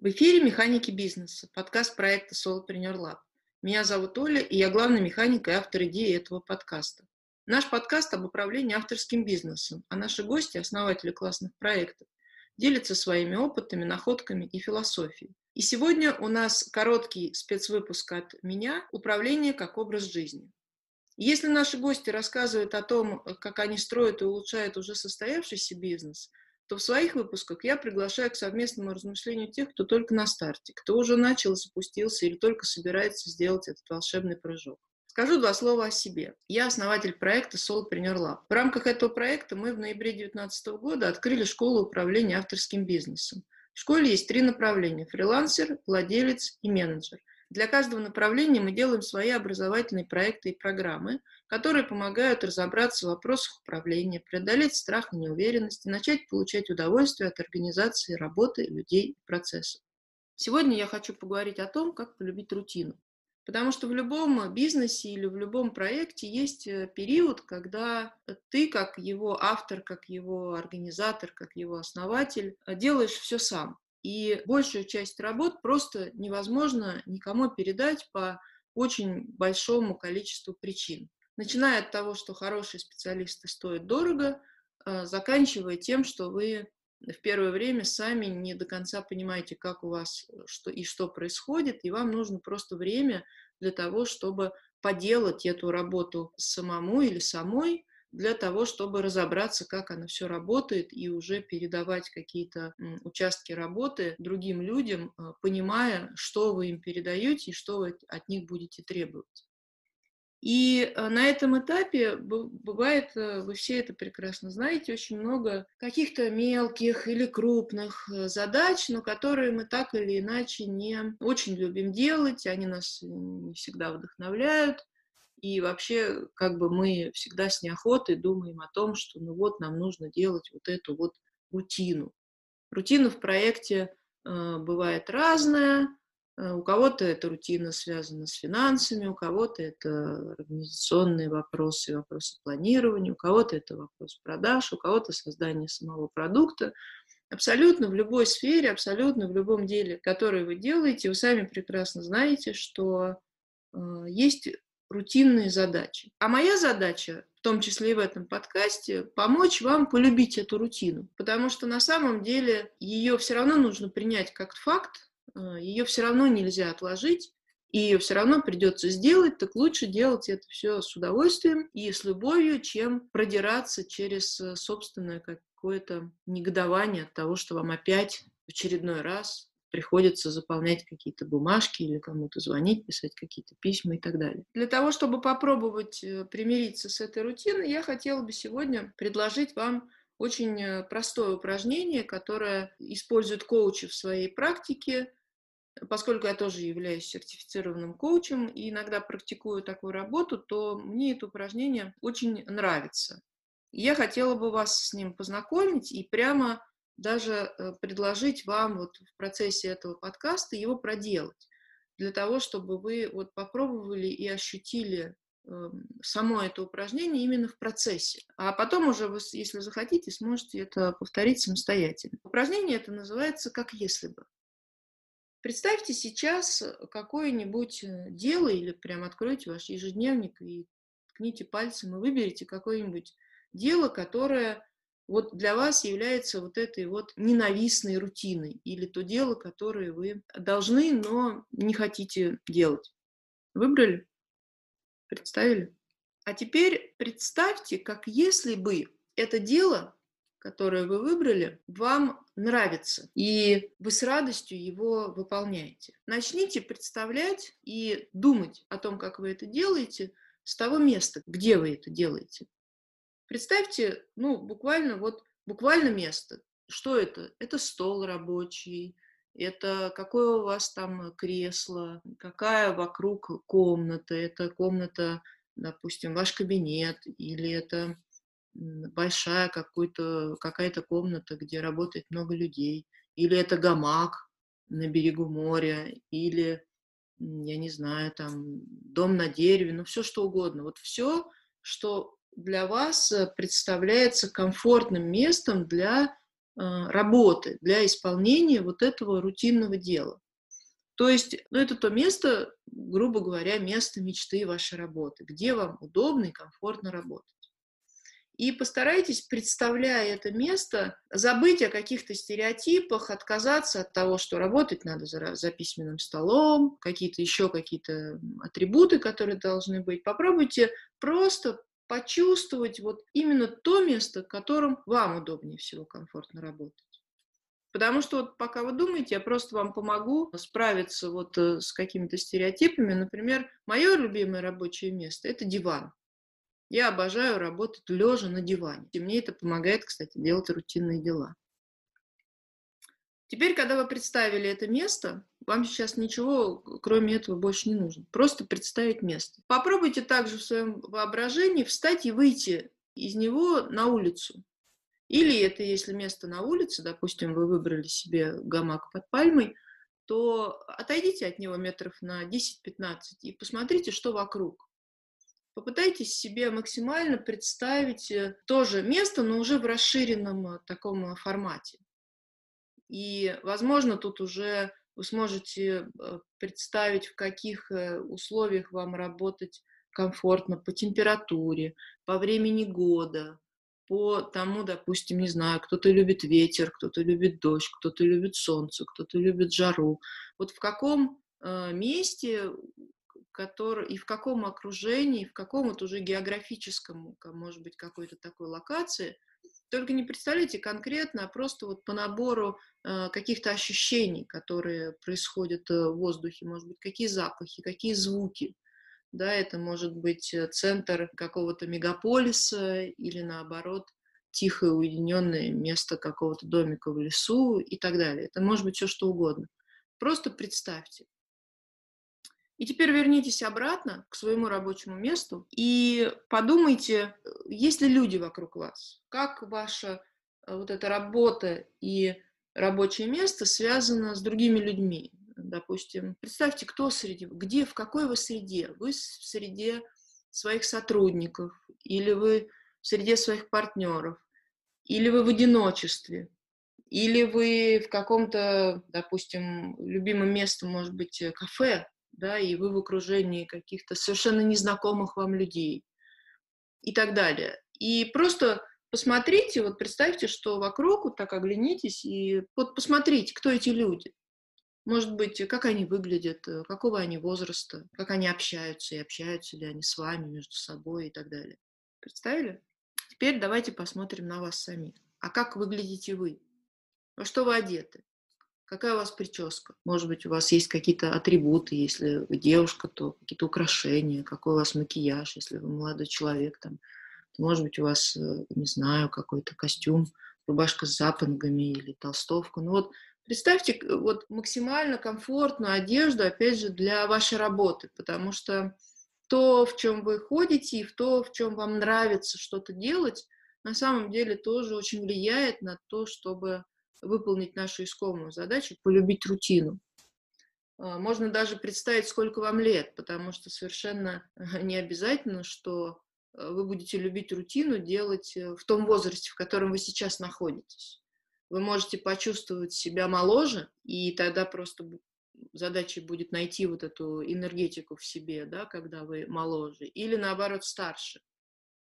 В эфире «Механики бизнеса», подкаст проекта Solopreneur Lab. Меня зовут Оля, и я главный механик и автор идеи этого подкаста. Наш подкаст об управлении авторским бизнесом, а наши гости, основатели классных проектов, делятся своими опытами, находками и философией. И сегодня у нас короткий спецвыпуск от меня «Управление как образ жизни». Если наши гости рассказывают о том, как они строят и улучшают уже состоявшийся бизнес – то в своих выпусках я приглашаю к совместному размышлению тех, кто только на старте, кто уже начал, запустился или только собирается сделать этот волшебный прыжок. Скажу два слова о себе. Я основатель проекта Solopreneur Lab. В рамках этого проекта мы в ноябре 2019 года открыли школу управления авторским бизнесом. В школе есть три направления – фрилансер, владелец и менеджер. Для каждого направления мы делаем свои образовательные проекты и программы, которые помогают разобраться в вопросах управления, преодолеть страх и неуверенность и начать получать удовольствие от организации работы людей и процессов. Сегодня я хочу поговорить о том, как полюбить рутину. Потому что в любом бизнесе или в любом проекте есть э, период, когда ты, как его автор, как его организатор, как его основатель, делаешь все сам. И большую часть работ просто невозможно никому передать по очень большому количеству причин. Начиная от того, что хорошие специалисты стоят дорого, а, заканчивая тем, что вы в первое время сами не до конца понимаете, как у вас э, что и что происходит, и вам нужно просто время для того, чтобы поделать эту работу самому или самой, для того, чтобы разобраться, как оно все работает, и уже передавать какие-то участки работы другим людям, а, понимая, что вы им передаете и что вы от них будете требовать. И э, на этом этапе бывает, э, вы все это прекрасно знаете, очень много каких-то мелких или крупных э, задач, но которые мы так или иначе не очень любим делать, они нас не всегда вдохновляют. И вообще, как бы мы всегда с неохотой думаем о том, что ну вот нам нужно делать вот эту вот рутину. Рутина в проекте э, бывает разная. Э, у кого-то эта рутина связана с финансами, у кого-то это организационные вопросы, вопросы планирования, у кого-то это вопрос продаж, у кого-то создание самого продукта. Абсолютно в любой сфере, абсолютно в любом деле, которое вы делаете, вы сами прекрасно знаете, что э, есть рутинные задачи. А моя задача, в том числе и в этом подкасте, помочь вам полюбить эту рутину, потому что на самом деле ее все равно нужно принять как факт, э, ее все равно нельзя отложить, и ее все равно придется сделать, так лучше делать это все с удовольствием и с любовью, чем продираться через э, собственное какое-то негодование от того, что вам опять в очередной раз приходится заполнять какие-то бумажки или кому-то звонить, писать какие-то письма и так далее. Для того, чтобы попробовать э, примириться с этой рутиной, я хотела бы сегодня предложить вам очень э, простое упражнение, которое используют коучи в своей практике, поскольку я тоже являюсь сертифицированным коучем и иногда практикую такую работу, то мне это упражнение очень нравится. Я хотела бы вас с ним познакомить и прямо даже э, предложить вам вот в процессе этого подкаста его проделать, для того, чтобы вы вот попробовали и ощутили эм, само это упражнение именно в процессе. А потом уже вы, если захотите, сможете это повторить самостоятельно. Упражнение это называется «как если бы». Представьте сейчас какое-нибудь э, дело или прям откройте ваш ежедневник и ткните пальцем и выберите какое-нибудь дело, которое вот для вас является вот этой вот ненавистной рутиной или то дело, которое вы должны, но не хотите делать. Выбрали? Представили? А теперь представьте, как если бы это дело, которое вы выбрали, вам нравится, и вы с радостью его выполняете. Начните представлять и думать о том, как вы это делаете, с того места, где вы это делаете. Представьте, ну, буквально вот, буквально место. Что это? Это стол рабочий, это какое у вас там кресло, какая вокруг комната, это комната, допустим, ваш кабинет, или это большая какой-то, какая-то комната, где работает много людей, или это гамак на берегу моря, или, я не знаю, там, дом на дереве, ну, все что угодно. Вот все, что для вас э, представляется комфортным местом для работы для исполнения вот этого рутинного дела. То есть, ну, это то место, грубо говоря, место мечты вашей работы, где вам удобно и комфортно работать. И постарайтесь, представляя это место, забыть о каких-то стереотипах, отказаться от того, что работать надо за, за письменным столом, какие-то еще какие-то атрибуты, которые должны быть. Попробуйте просто почувствовать вот именно то место, в котором вам удобнее всего комфортно работать. Потому что вот пока вы думаете, я просто вам помогу справиться вот э, с какими-то стереотипами. Например, мое любимое рабочее место – это диван. Я обожаю работать лежа на диване. И мне это помогает, кстати, делать рутинные дела. Теперь, когда вы представили это место, вам сейчас ничего, кроме этого, больше не нужно. Просто представить место. Попробуйте также в своем воображении встать и выйти из него на улицу. Или это если место на улице, допустим, вы выбрали себе гамак под пальмой, то отойдите от него метров на 10-15 и посмотрите, что вокруг. Попытайтесь себе максимально представить э, тоже место, но уже в расширенном э, таком э, формате. И, возможно, тут уже вы сможете представить, в каких условиях вам работать комфортно по температуре, по времени года, по тому, допустим, не знаю, кто-то любит ветер, кто-то любит дождь, кто-то любит солнце, кто-то любит жару. Вот в каком месте который, и в каком окружении, в каком вот уже географическом, может быть, какой-то такой локации, только не представляете конкретно, а просто вот по набору э, каких-то ощущений, которые происходят э, в воздухе, может быть, какие запахи, какие звуки. Да, это может быть э, центр какого-то мегаполиса или наоборот тихое уединенное место какого-то домика в лесу и так далее. Это может быть все что угодно. Просто представьте, и теперь вернитесь обратно к своему рабочему месту и подумайте, есть ли люди вокруг вас, как ваша э, вот эта работа и рабочее место связано с другими людьми. Допустим, представьте, кто среди, где, в какой вы среде. Вы в среде своих сотрудников, или вы в среде своих партнеров, или вы в одиночестве, или вы в каком-то, допустим, любимом местом, может быть, кафе, да, и вы в окружении каких-то совершенно незнакомых вам людей и так далее. И просто посмотрите, вот представьте, что вокруг, вот так оглянитесь, и вот посмотрите, кто эти люди. Может быть, как они выглядят, э, какого они возраста, как они общаются, и общаются ли они с вами, между собой и так далее. Представили? Теперь давайте посмотрим на вас самих. А как выглядите вы? Во что вы одеты? Какая у вас прическа? Может быть, у вас есть какие-то атрибуты, если вы девушка, то какие-то украшения, какой у вас макияж, если вы молодой человек, там, то, может быть, у вас, э, не знаю, какой-то костюм, рубашка с запангами или толстовка. Ну вот представьте вот максимально комфортную одежду, опять же, для вашей работы, потому что то, в чем вы ходите, и в то, в чем вам нравится что-то делать, на самом деле тоже очень влияет на то, чтобы выполнить нашу искомую задачу, полюбить рутину. А, можно даже представить, сколько вам лет, потому что совершенно не обязательно, что э, вы будете любить рутину делать э, в том возрасте, в котором вы сейчас находитесь. Вы можете почувствовать себя моложе, и тогда просто задачей будет найти вот эту энергетику в себе, да, когда вы моложе, или наоборот старше.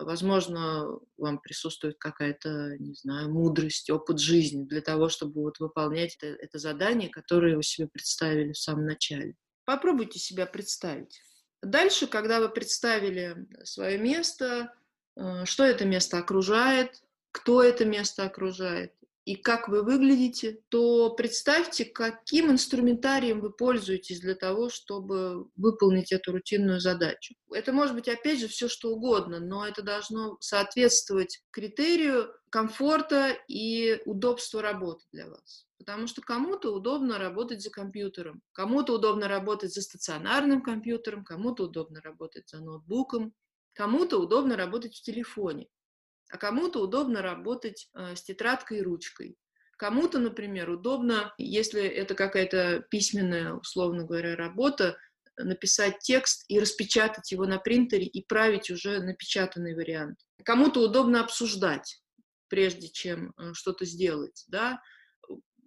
Возможно, вам присутствует какая-то, не знаю, мудрость, опыт жизни для того, чтобы вот выполнять это, это задание, которое вы себе представили в самом начале. Попробуйте себя представить. Дальше, когда вы представили свое место, э, что это место окружает, кто это место окружает, и как вы выглядите, то представьте, каким инструментарием вы пользуетесь для того, чтобы выполнить эту рутинную задачу. Это может быть, опять же, все что угодно, но это должно соответствовать критерию комфорта и удобства работы для вас. Потому что кому-то удобно работать за компьютером, кому-то удобно работать за стационарным компьютером, кому-то удобно работать за ноутбуком, кому-то удобно работать в телефоне а кому-то удобно работать э, с тетрадкой и ручкой. Кому-то, например, удобно, если это какая-то письменная, условно говоря, работа, написать текст и распечатать его на принтере и править уже напечатанный вариант. Кому-то удобно обсуждать. прежде чем э, что-то сделать, да,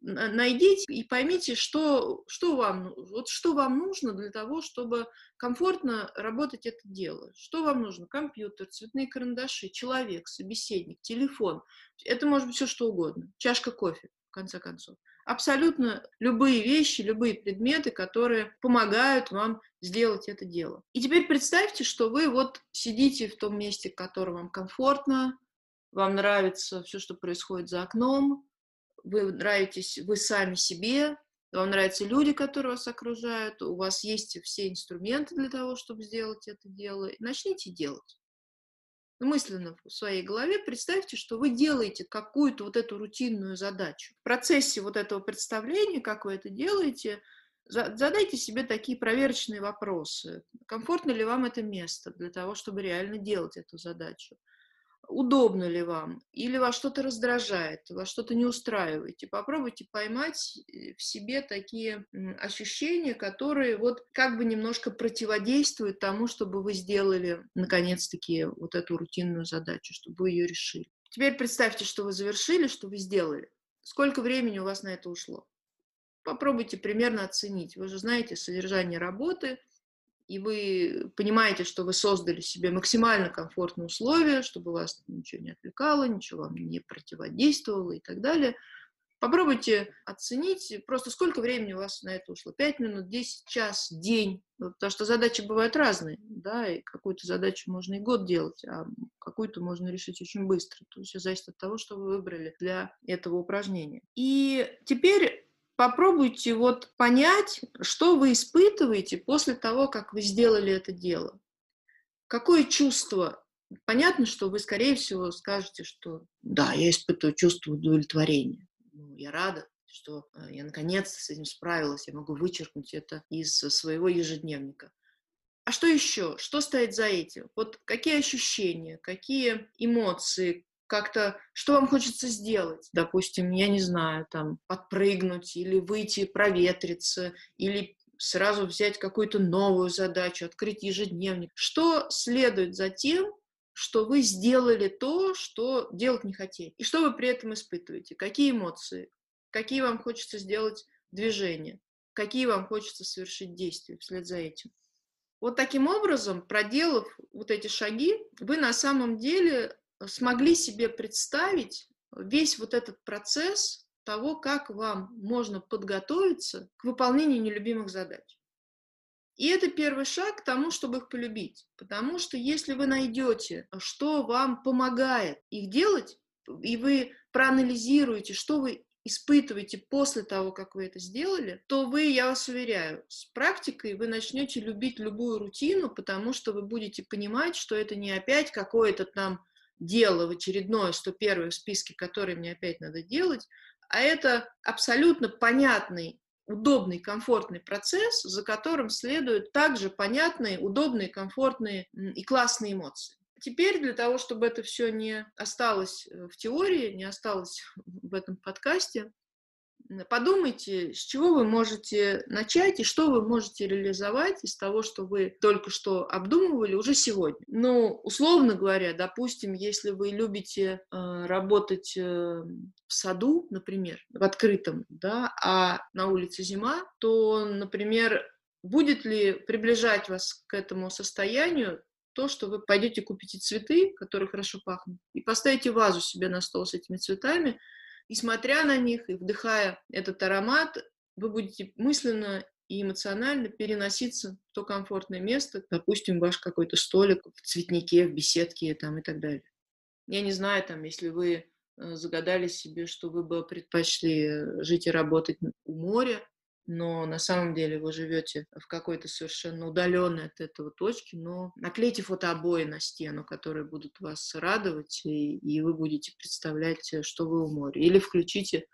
найдите и поймите, что, что, вам, вот что вам нужно для того, чтобы комфортно работать это дело. Что вам нужно? Компьютер, цветные карандаши, человек, собеседник, телефон. Это может быть все что угодно. Чашка кофе, в конце концов. Абсолютно любые вещи, любые предметы, которые помогают вам сделать это дело. И теперь представьте, что вы вот сидите в том месте, в котором вам комфортно, вам нравится все, что происходит за окном, вы нравитесь, вы сами себе, вам нравятся люди, которые вас окружают, у вас есть все инструменты для того, чтобы сделать это дело, начните делать. Мысленно в своей голове представьте, что вы делаете какую-то вот эту рутинную задачу. В процессе вот этого представления, как вы это делаете, задайте себе такие проверочные вопросы. Комфортно ли вам это место для того, чтобы реально делать эту задачу? Удобно ли вам, или вас что-то раздражает, вас что-то не устраивает. попробуйте поймать э, в себе такие ощущения, которые вот как бы немножко противодействуют тому, чтобы вы сделали наконец-таки вот эту рутинную задачу, чтобы вы ее решили. Теперь представьте, что вы завершили, что вы сделали. Сколько времени у вас на это ушло? Попробуйте примерно оценить. Вы же знаете содержание работы – и вы понимаете, что вы создали себе максимально комфортные условия, чтобы вас ничего не отвлекало, ничего вам не противодействовало и так далее. Попробуйте оценить просто сколько времени у вас на это ушло. Пять минут, десять час, день. Потому что задачи бывают разные. Да, и какую-то задачу можно и год делать, а какую-то можно решить очень быстро. То есть все зависит от того, что вы выбрали для этого упражнения. И теперь попробуйте вот понять, что вы испытываете после того, как вы сделали это дело. Какое чувство? Понятно, что вы, скорее всего, скажете, что да, я испытываю чувство удовлетворения. Ну, я рада, что э, я наконец-то с этим справилась, я могу вычеркнуть это из своего ежедневника. А что еще? Что стоит за этим? Вот какие ощущения, какие эмоции, как-то, что вам хочется сделать? Допустим, я не знаю, там, подпрыгнуть или выйти проветриться, или сразу взять какую-то новую задачу, открыть ежедневник. Что следует за тем, что вы сделали то, что делать не хотели? И что вы при этом испытываете? Какие эмоции? Какие вам хочется сделать движения? Какие вам хочется совершить действия вслед за этим? Вот таким образом, проделав вот эти шаги, вы на самом деле смогли себе представить весь вот этот процесс того, как вам можно подготовиться к выполнению нелюбимых задач. И это первый шаг к тому, чтобы их полюбить. Потому что если вы найдете, что вам помогает их делать, и вы проанализируете, что вы испытываете после того, как вы это сделали, то вы, я вас уверяю, с практикой вы начнете любить любую рутину, потому что вы будете понимать, что это не опять какое-то там дело в очередное 101 в списке, который мне опять надо делать, а это абсолютно понятный, удобный, комфортный процесс, за которым следуют также понятные, удобные, комфортные и классные эмоции. Теперь для того, чтобы это все не осталось э, в теории, не осталось в этом подкасте, Подумайте, с чего вы можете начать и что вы можете реализовать из того, что вы только что обдумывали уже сегодня. Ну, условно говоря, допустим, если вы любите э, работать э, в саду, например, в открытом, да, а на улице зима, то, например, будет ли приближать вас к этому состоянию то, что вы пойдете купите цветы, которые хорошо пахнут, и поставите вазу себе на стол с этими цветами, и смотря на них, и вдыхая этот аромат, вы будете мысленно и эмоционально переноситься в то комфортное место, допустим, ваш какой-то столик в цветнике, в беседке там, и так далее. Я не знаю, там, если вы э, загадали себе, что вы бы предпочли э, жить и работать у моря, но на самом деле вы живете в какой-то совершенно удаленной от этого точке, но наклейте фотообои на стену, которые будут вас радовать, и, и вы будете представлять, э, что вы у моря. Или включите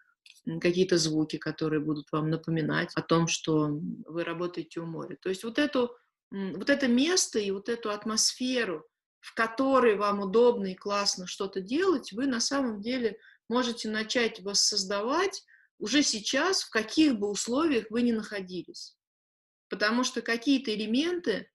какие-то звуки, которые будут вам напоминать о том, что вы работаете у моря. То есть вот, эту, вот это место и вот эту атмосферу, в которой вам удобно и классно что-то делать, вы на самом деле можете начать воссоздавать уже сейчас, в каких бы условиях вы ни находились. Потому что какие-то элементы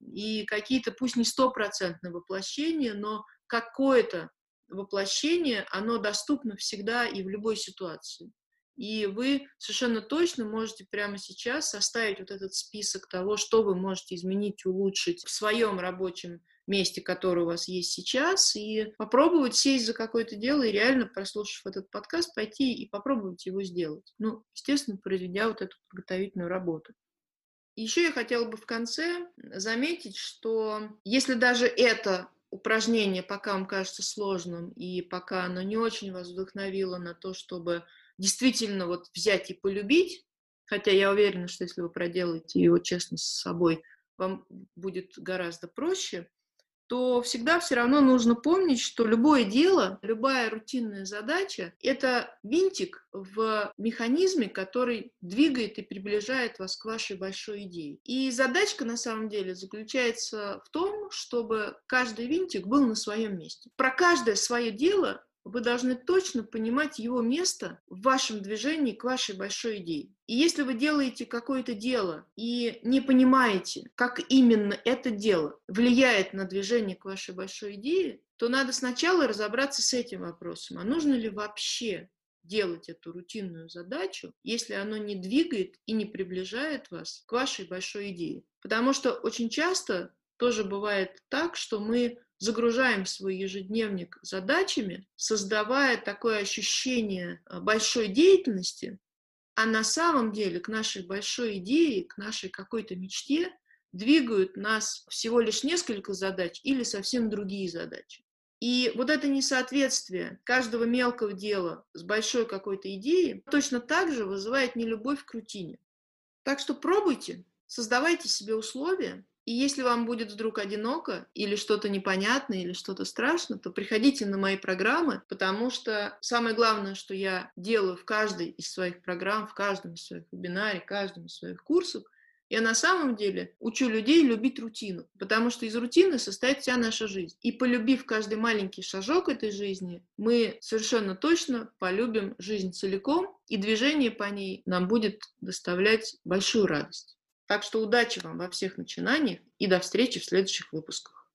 и какие-то, пусть не стопроцентное воплощение, но какое-то воплощение, оно доступно всегда и в любой ситуации. И вы совершенно точно можете прямо сейчас составить вот этот список того, что вы можете изменить, улучшить в своем рабочем месте, которое у вас есть сейчас, и попробовать сесть за какое-то дело и реально, прослушав этот подкаст, пойти и попробовать его сделать. Ну, естественно, произведя вот эту подготовительную работу. Еще я хотела бы в конце заметить, что если даже это упражнение пока вам кажется сложным, и пока оно не очень вас вдохновило на то, чтобы действительно вот взять и полюбить, хотя я уверена, что если вы проделаете его честно с собой, вам будет гораздо проще, то всегда все равно нужно помнить, что любое дело, любая рутинная задача – это винтик в механизме, который двигает и приближает вас к вашей большой идее. И задачка на самом деле заключается в том, чтобы каждый винтик был на своем месте. Про каждое свое дело вы должны точно понимать его место в вашем движении к вашей большой идее. И если вы делаете какое-то дело и не понимаете, как именно это дело влияет на движение к вашей большой идее, то надо сначала разобраться с этим вопросом. А нужно ли вообще делать эту рутинную задачу, если оно не двигает и не приближает вас к вашей большой идее? Потому что очень часто тоже бывает так, что мы загружаем свой ежедневник задачами, создавая такое ощущение э, большой деятельности, а на самом деле к нашей большой идее, к нашей какой-то мечте двигают нас всего лишь несколько задач или совсем другие задачи. И вот это несоответствие каждого мелкого дела с большой какой-то идеей точно так же вызывает нелюбовь к рутине. Так что пробуйте, создавайте себе условия, и если вам будет вдруг одиноко, или что-то непонятно, или что-то страшно, то приходите на мои программы, потому что самое главное, что я делаю в каждой из своих программ, в каждом из своих вебинарий, в каждом из своих курсов, я на самом деле учу людей любить рутину, потому что из рутины состоит вся наша жизнь. И полюбив каждый маленький шажок этой жизни, мы совершенно точно полюбим жизнь целиком, и движение по ней нам будет доставлять большую радость. Так что удачи вам во всех начинаниях и до встречи в следующих выпусках.